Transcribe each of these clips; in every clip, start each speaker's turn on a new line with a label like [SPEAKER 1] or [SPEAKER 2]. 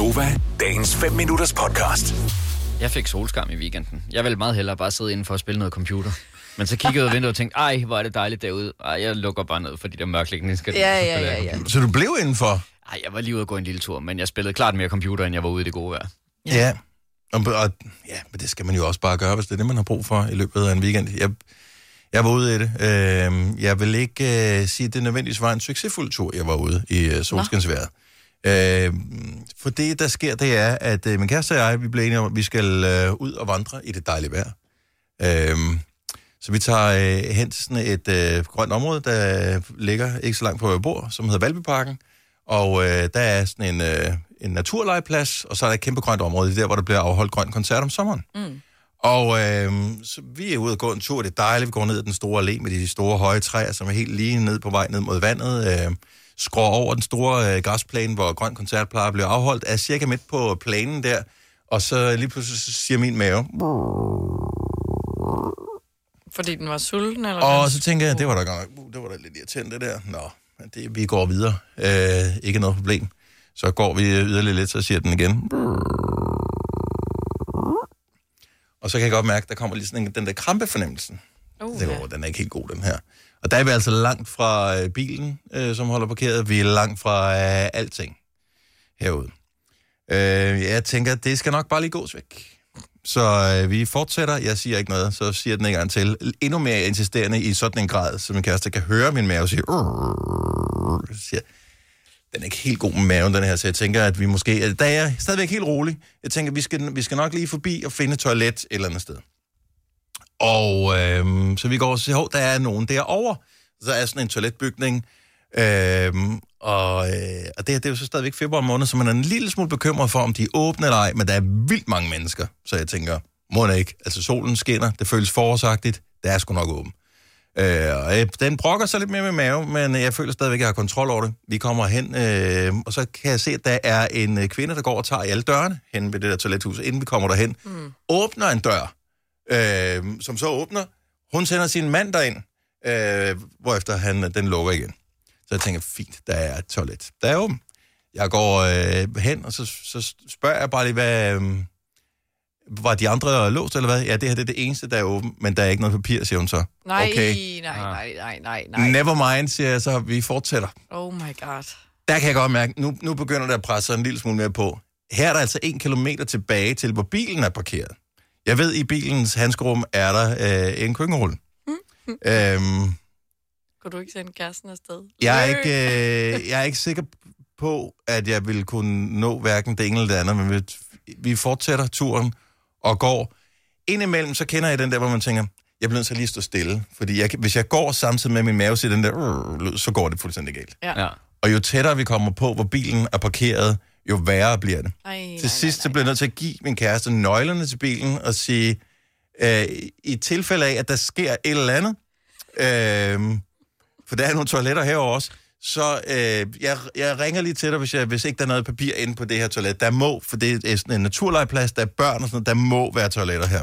[SPEAKER 1] Gonova, dagens 5 minutters podcast.
[SPEAKER 2] Jeg fik solskam i weekenden. Jeg ville meget hellere bare sidde indenfor og spille noget computer. Men så kiggede jeg ud af vinduet og tænkte, ej, hvor er det dejligt derude. Ej, jeg lukker bare ned for de der mørklægningsgardiner.
[SPEAKER 3] Ja,
[SPEAKER 2] så
[SPEAKER 3] ja, ja, ja.
[SPEAKER 2] computer.
[SPEAKER 4] Så du blev indenfor?
[SPEAKER 2] Ej, jeg var lige ude at gå en lille tur, men jeg spillede klart mere computer, end jeg var ude i det gode vejr.
[SPEAKER 4] Ja. ja. Og, og, ja, men det skal man jo også bare gøre, hvis det er det, man har brug for i løbet af en weekend. Jeg, jeg var ude i det. Øh, jeg vil ikke øh, sige, at det nødvendigvis var en succesfuld tur, jeg var ude i øh, solskinsværet. Øh, for det, der sker, det er, at øh, min kæreste og jeg, vi blev enige om, at vi skal øh, ud og vandre i det dejlige vejr. Øh, så vi tager øh, hen til sådan et øh, grønt område, der ligger ikke så langt på, hvor jeg bor, som hedder Valbyparken. Og øh, der er sådan en, øh, en naturlegeplads, og så er der et kæmpe grønt område, er der, hvor der bliver afholdt grøn koncert om sommeren. Mm. Og øh, så vi er ude og gå en tur, det er dejligt, vi går ned ad den store allé med de store høje træer, som er helt lige ned på vej ned mod vandet. Øh, skråer over den store øh, græsplæne, hvor grøn koncert plejer at blive afholdt, er cirka midt på planen der, og så lige pludselig så siger min mave,
[SPEAKER 3] Fordi den var sulten, eller
[SPEAKER 4] Og så tænker jeg, det var da godt nok, uh, det var da lidt irriterende det der. Nå, men det, vi går videre. Øh, ikke noget problem. Så går vi yderligere lidt, så siger den igen. Og så kan jeg godt mærke, der kommer lige sådan en, den der krampefornemmelsen.
[SPEAKER 3] Uh,
[SPEAKER 4] Det
[SPEAKER 3] ja.
[SPEAKER 4] den er ikke helt god, den her. Og der er vi altså langt fra øh, bilen, øh, som holder parkeret. Vi er langt fra øh, alting herude. Øh, jeg tænker, det skal nok bare lige gås væk. Så øh, vi fortsætter. Jeg siger ikke noget, så siger den en gang til. Endnu mere insisterende i sådan en grad, så min kæreste kan høre min mave sige... Siger, den er ikke helt god med maven, den her, så jeg tænker, at vi måske... Der er jeg stadigvæk helt rolig. Jeg tænker, vi skal, vi skal nok lige forbi og finde toilet et eller andet sted. Og øhm, så vi går og siger, hov, der er nogen derovre. Så er sådan en toiletbygning. Øhm, og, øh, og det, her, det er jo så stadigvæk februar måned, så man er en lille smule bekymret for, om de er åbne eller ej, men der er vildt mange mennesker. Så jeg tænker, må det ikke. Altså solen skinner, det føles forårsagtigt, det er sgu nok åben. Øh, og øh, den brokker sig lidt mere med mave, men jeg føler stadigvæk, at jeg har kontrol over det. Vi kommer hen, øh, og så kan jeg se, at der er en øh, kvinde, der går og tager i alle dørene hen ved det der toilethus, inden vi kommer derhen. Mm. Åbner en dør, øh, som så åbner. Hun sender sin mand derind, øh, hvorefter han, den lukker igen. Så jeg tænker, fint, der er et toilet. Der er åben. Jeg går øh, hen, og så, så spørger jeg bare lige, hvad... Øh, var de andre låst, eller hvad? Ja, det her det er det eneste, der er åben, men der er ikke noget papir, siger hun så.
[SPEAKER 3] Nej,
[SPEAKER 4] Okay.
[SPEAKER 3] nej, nej, nej, nej, nej.
[SPEAKER 4] Never mind, siger jeg så, vi fortsætter.
[SPEAKER 3] Oh my god.
[SPEAKER 4] Der kan jeg godt mærke, nu, nu begynder der at presse en lille smule mere på. Her er der altså en kilometer tilbage til, hvor bilen er parkeret. Jeg ved, i bilens handskerum er der øh, en køkkenrulle. øhm,
[SPEAKER 3] Kunne du ikke sende kæresten afsted?
[SPEAKER 4] jeg, er ikke, øh, jeg er ikke sikker på, at jeg vil kunne nå hverken det ene eller det andet, men vi, vi fortsætter turen og går. Indimellem så kender jeg den der, hvor man tænker, jeg bliver nødt til at lige stå stille, fordi jeg, hvis jeg går samtidig med min mave, siger den der, så går det fuldstændig galt.
[SPEAKER 3] Ja.
[SPEAKER 4] Og jo tættere vi kommer på, hvor bilen er parkeret, jo værre bliver det.
[SPEAKER 3] Ej, nej,
[SPEAKER 4] Til sidst
[SPEAKER 3] nej,
[SPEAKER 4] så bliver jeg nødt til at give min kæreste nøglerne til bilen og sige, øh, i tilfælde af, at der sker et eller andet, øh, for der er nogle toiletter herovre også, så øh, jeg, jeg ringer lige til dig, hvis, jeg, hvis ikke der er noget papir inde på det her toilet. Der må, for det er sådan en naturlegeplads, der er børn og sådan noget, der må være toiletter her.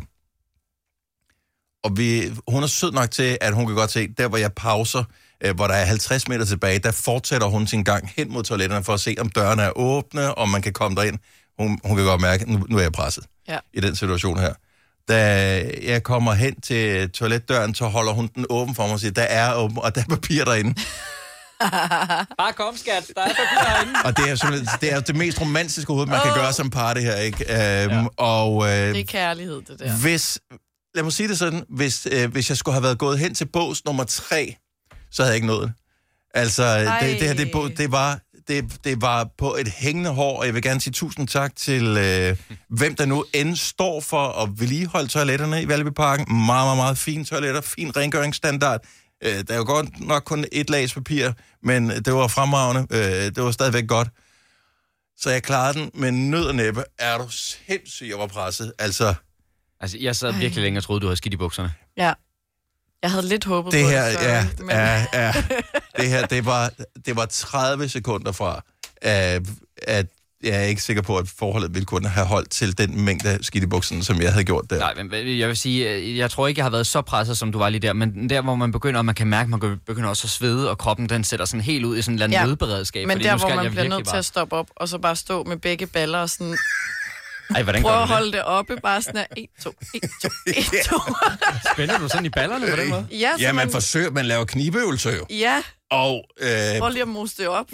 [SPEAKER 4] Og vi, hun er sød nok til, at hun kan godt se, der hvor jeg pauser, øh, hvor der er 50 meter tilbage, der fortsætter hun sin gang hen mod toiletterne for at se, om dørene er åbne, om man kan komme derind. Hun, hun kan godt mærke, at nu, nu er jeg presset
[SPEAKER 3] Ja.
[SPEAKER 4] i den situation her. Da jeg kommer hen til toiletdøren, så holder hun den åben for mig og siger, der er åben, og der er papir derinde.
[SPEAKER 2] Bare kom, skat. Der er papir herinde.
[SPEAKER 4] Og det er, simpelthen, det er det mest romantiske hoved, man kan gøre som par, det her, ikke? Øhm, ja. Og øh,
[SPEAKER 3] Det er kærlighed, det der.
[SPEAKER 4] hvis, lad mig sige det sådan, hvis, øh, hvis jeg skulle have været gået hen til bås nummer tre, så havde jeg ikke nået det. Altså, det, det her, det, det var... Det, det var på et hængende hår, og jeg vil gerne sige tusind tak til øh, hvem der nu end står for at vedligeholde toiletterne i Valbyparken. Meget, meget, meget fine toiletter, fin rengøringsstandard. Øh, der er jo godt nok kun et lags papir, men det var fremragende. Øh, det var stadigvæk godt. Så jeg klarede den med nød og næppe. Er du sindssyg, jeg var presset. Altså,
[SPEAKER 2] Altså, jeg sad virkelig længe og troede, du havde skidt i bukserne.
[SPEAKER 3] Ja. Jeg havde lidt håbet
[SPEAKER 4] det
[SPEAKER 3] på
[SPEAKER 4] her,
[SPEAKER 3] det. sorry,
[SPEAKER 4] ja,
[SPEAKER 3] men-
[SPEAKER 4] ja, ja. Det her, det var, det var 30 sekunder fra, at, at jeg er ikke sikker på, at forholdet ville kunne have holdt til den mængde skidt i bukserne, som jeg havde gjort der.
[SPEAKER 2] Nej, men jeg vil sige, øh, jeg tror ikke, jeg har været så presset, som du var lige der, men der, hvor man begynder, og man kan mærke, at man begynder også at svede, og kroppen den sætter sådan helt ud i sådan en eller anden
[SPEAKER 3] Ja.
[SPEAKER 2] nødberedskab.
[SPEAKER 3] Men
[SPEAKER 2] fordi
[SPEAKER 3] der,
[SPEAKER 2] nu
[SPEAKER 3] hvor
[SPEAKER 2] skal
[SPEAKER 3] man bliver nødt til at stoppe op, og så bare stå med begge baller og sådan,
[SPEAKER 2] Ej, hvordan
[SPEAKER 3] prøve
[SPEAKER 2] gør
[SPEAKER 3] at holde det oppe, bare sådan her, 1, 2, 1, 2, 1, 2.
[SPEAKER 2] Spænder du sådan i ballerne på den måde?
[SPEAKER 3] Ja,
[SPEAKER 4] Ja, man
[SPEAKER 3] man,
[SPEAKER 4] forsøger, man laver knibeøvelser jo.
[SPEAKER 3] ja,
[SPEAKER 4] Og, øh,
[SPEAKER 3] prøv lige at mose det op.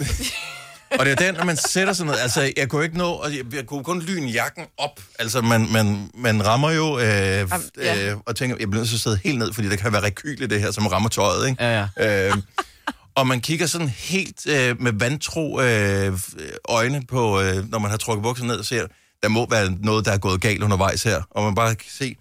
[SPEAKER 4] og det er den, når man sætter sådan noget, altså jeg kunne ikke nå, og jeg, jeg kunne kun lyne jakken op. Altså man, man, man rammer jo, øh,
[SPEAKER 3] ja.
[SPEAKER 4] øh, og tænker, jeg bliver nødt til at sidde helt ned, fordi der kan være rekyl i det her, som rammer tøjet, ikke?
[SPEAKER 2] Ja, ja.
[SPEAKER 4] Øh, og man kigger sådan helt øh, med vantro øh, øjne på, øh, når man har trukket bukserne ned og ser, der må være noget, der er gået galt undervejs her. Og man bare kan se,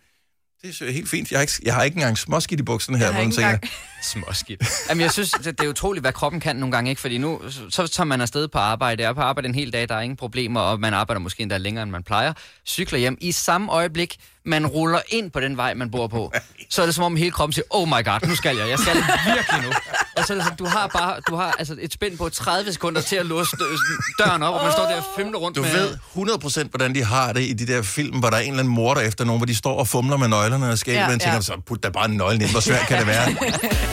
[SPEAKER 4] det er helt fint. Jeg har ikke, jeg har ikke engang småskidt i bukserne her.
[SPEAKER 3] Jeg har ikke engang...
[SPEAKER 2] Småskidt. Jamen, jeg synes, det, det er utroligt, hvad kroppen kan nogle gange, ikke? Fordi nu, så tager man afsted på arbejde, er på arbejde en hel dag, der er ingen problemer, og man arbejder måske endda længere, end man plejer. Cykler hjem. I samme øjeblik, man ruller ind på den vej, man bor på, så er det som om hele kroppen siger, oh my god, nu skal jeg. Jeg skal virkelig nu. Og så er det sådan, du har bare du har altså et spænd på 30 sekunder til at låse dø- døren op, og man står der og femler rundt
[SPEAKER 4] Du
[SPEAKER 2] med...
[SPEAKER 4] ved 100% hvordan de har det i de der film, hvor der er en eller anden morder efter nogen, hvor de står og fumler med nøglerne og skæg, ja,
[SPEAKER 3] Ja,
[SPEAKER 4] man tænker,
[SPEAKER 3] ja.
[SPEAKER 4] så put da bare en nøgle ind. Hvor svært kan det være?